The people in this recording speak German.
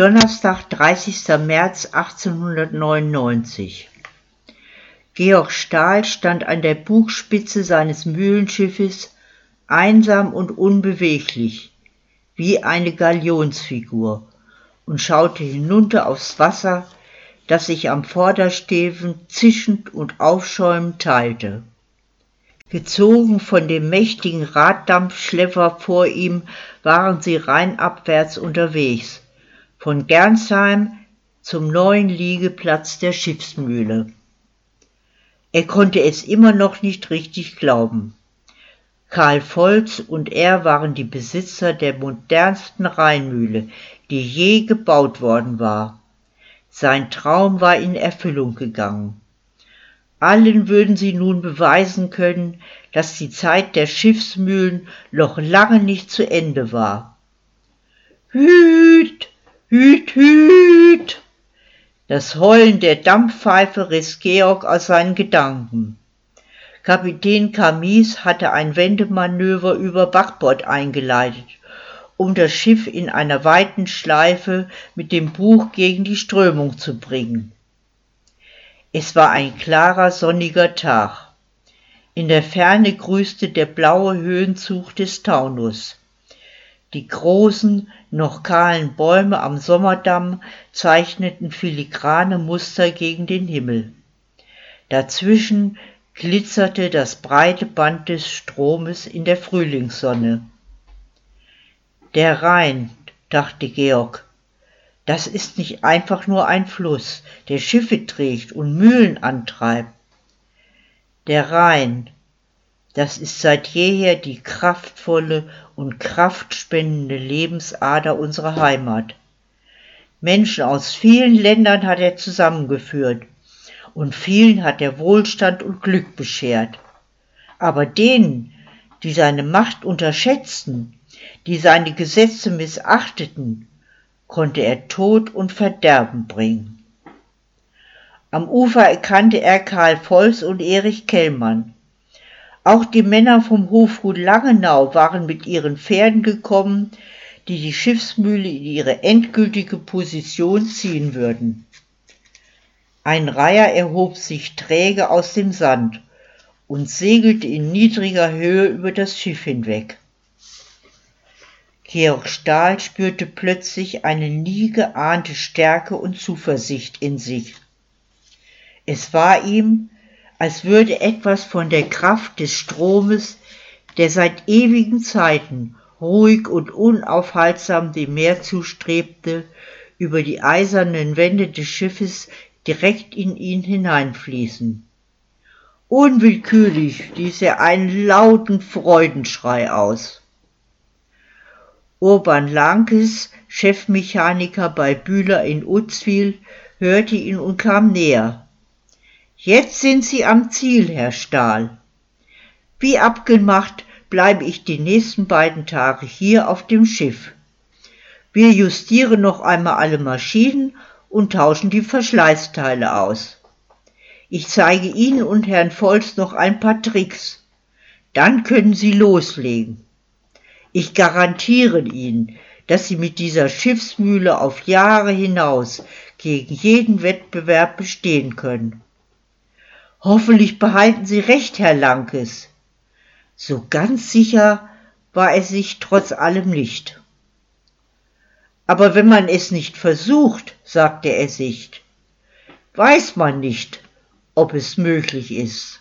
Donnerstag, 30. März 1899. Georg Stahl stand an der Bugspitze seines Mühlenschiffes, einsam und unbeweglich, wie eine Galionsfigur, und schaute hinunter aufs Wasser, das sich am Vordersteven zischend und aufschäumend teilte. Gezogen von dem mächtigen Raddampfschlepper vor ihm waren sie rheinabwärts unterwegs, von Gernsheim zum neuen Liegeplatz der Schiffsmühle. Er konnte es immer noch nicht richtig glauben. Karl Volz und er waren die Besitzer der modernsten Rheinmühle, die je gebaut worden war. Sein Traum war in Erfüllung gegangen. Allen würden sie nun beweisen können, dass die Zeit der Schiffsmühlen noch lange nicht zu Ende war. Hüt, hüt, hüt! Das Heulen der Dampfpfeife riss Georg aus seinen Gedanken. Kapitän Camis hatte ein Wendemanöver über Backbord eingeleitet, um das Schiff in einer weiten Schleife mit dem Buch gegen die Strömung zu bringen. Es war ein klarer, sonniger Tag. In der Ferne grüßte der blaue Höhenzug des Taunus. Die großen, noch kahlen Bäume am Sommerdamm zeichneten filigrane Muster gegen den Himmel. Dazwischen glitzerte das breite Band des Stromes in der Frühlingssonne. Der Rhein, dachte Georg, das ist nicht einfach nur ein Fluss, der Schiffe trägt und Mühlen antreibt. Der Rhein, das ist seit jeher die kraftvolle und kraftspendende Lebensader unserer Heimat. Menschen aus vielen Ländern hat er zusammengeführt und vielen hat er Wohlstand und Glück beschert. Aber denen, die seine Macht unterschätzten, die seine Gesetze missachteten, konnte er Tod und Verderben bringen. Am Ufer erkannte er Karl Volz und Erich Kellmann. Auch die Männer vom Hofgut Langenau waren mit ihren Pferden gekommen, die die Schiffsmühle in ihre endgültige Position ziehen würden. Ein Reiher erhob sich träge aus dem Sand und segelte in niedriger Höhe über das Schiff hinweg. Georg Stahl spürte plötzlich eine nie geahnte Stärke und Zuversicht in sich. Es war ihm, als würde etwas von der Kraft des Stromes, der seit ewigen Zeiten ruhig und unaufhaltsam dem Meer zustrebte, über die eisernen Wände des Schiffes direkt in ihn hineinfließen. Unwillkürlich ließ er einen lauten Freudenschrei aus. Urban Lankes, Chefmechaniker bei Bühler in Uzwil, hörte ihn und kam näher. Jetzt sind Sie am Ziel, Herr Stahl. Wie abgemacht bleibe ich die nächsten beiden Tage hier auf dem Schiff. Wir justieren noch einmal alle Maschinen und tauschen die Verschleißteile aus. Ich zeige Ihnen und Herrn Volz noch ein paar Tricks. Dann können Sie loslegen. Ich garantiere Ihnen, dass Sie mit dieser Schiffsmühle auf Jahre hinaus gegen jeden Wettbewerb bestehen können. Hoffentlich behalten Sie recht, Herr Lankes. So ganz sicher war er sich trotz allem nicht. Aber wenn man es nicht versucht, sagte er sich, weiß man nicht, ob es möglich ist.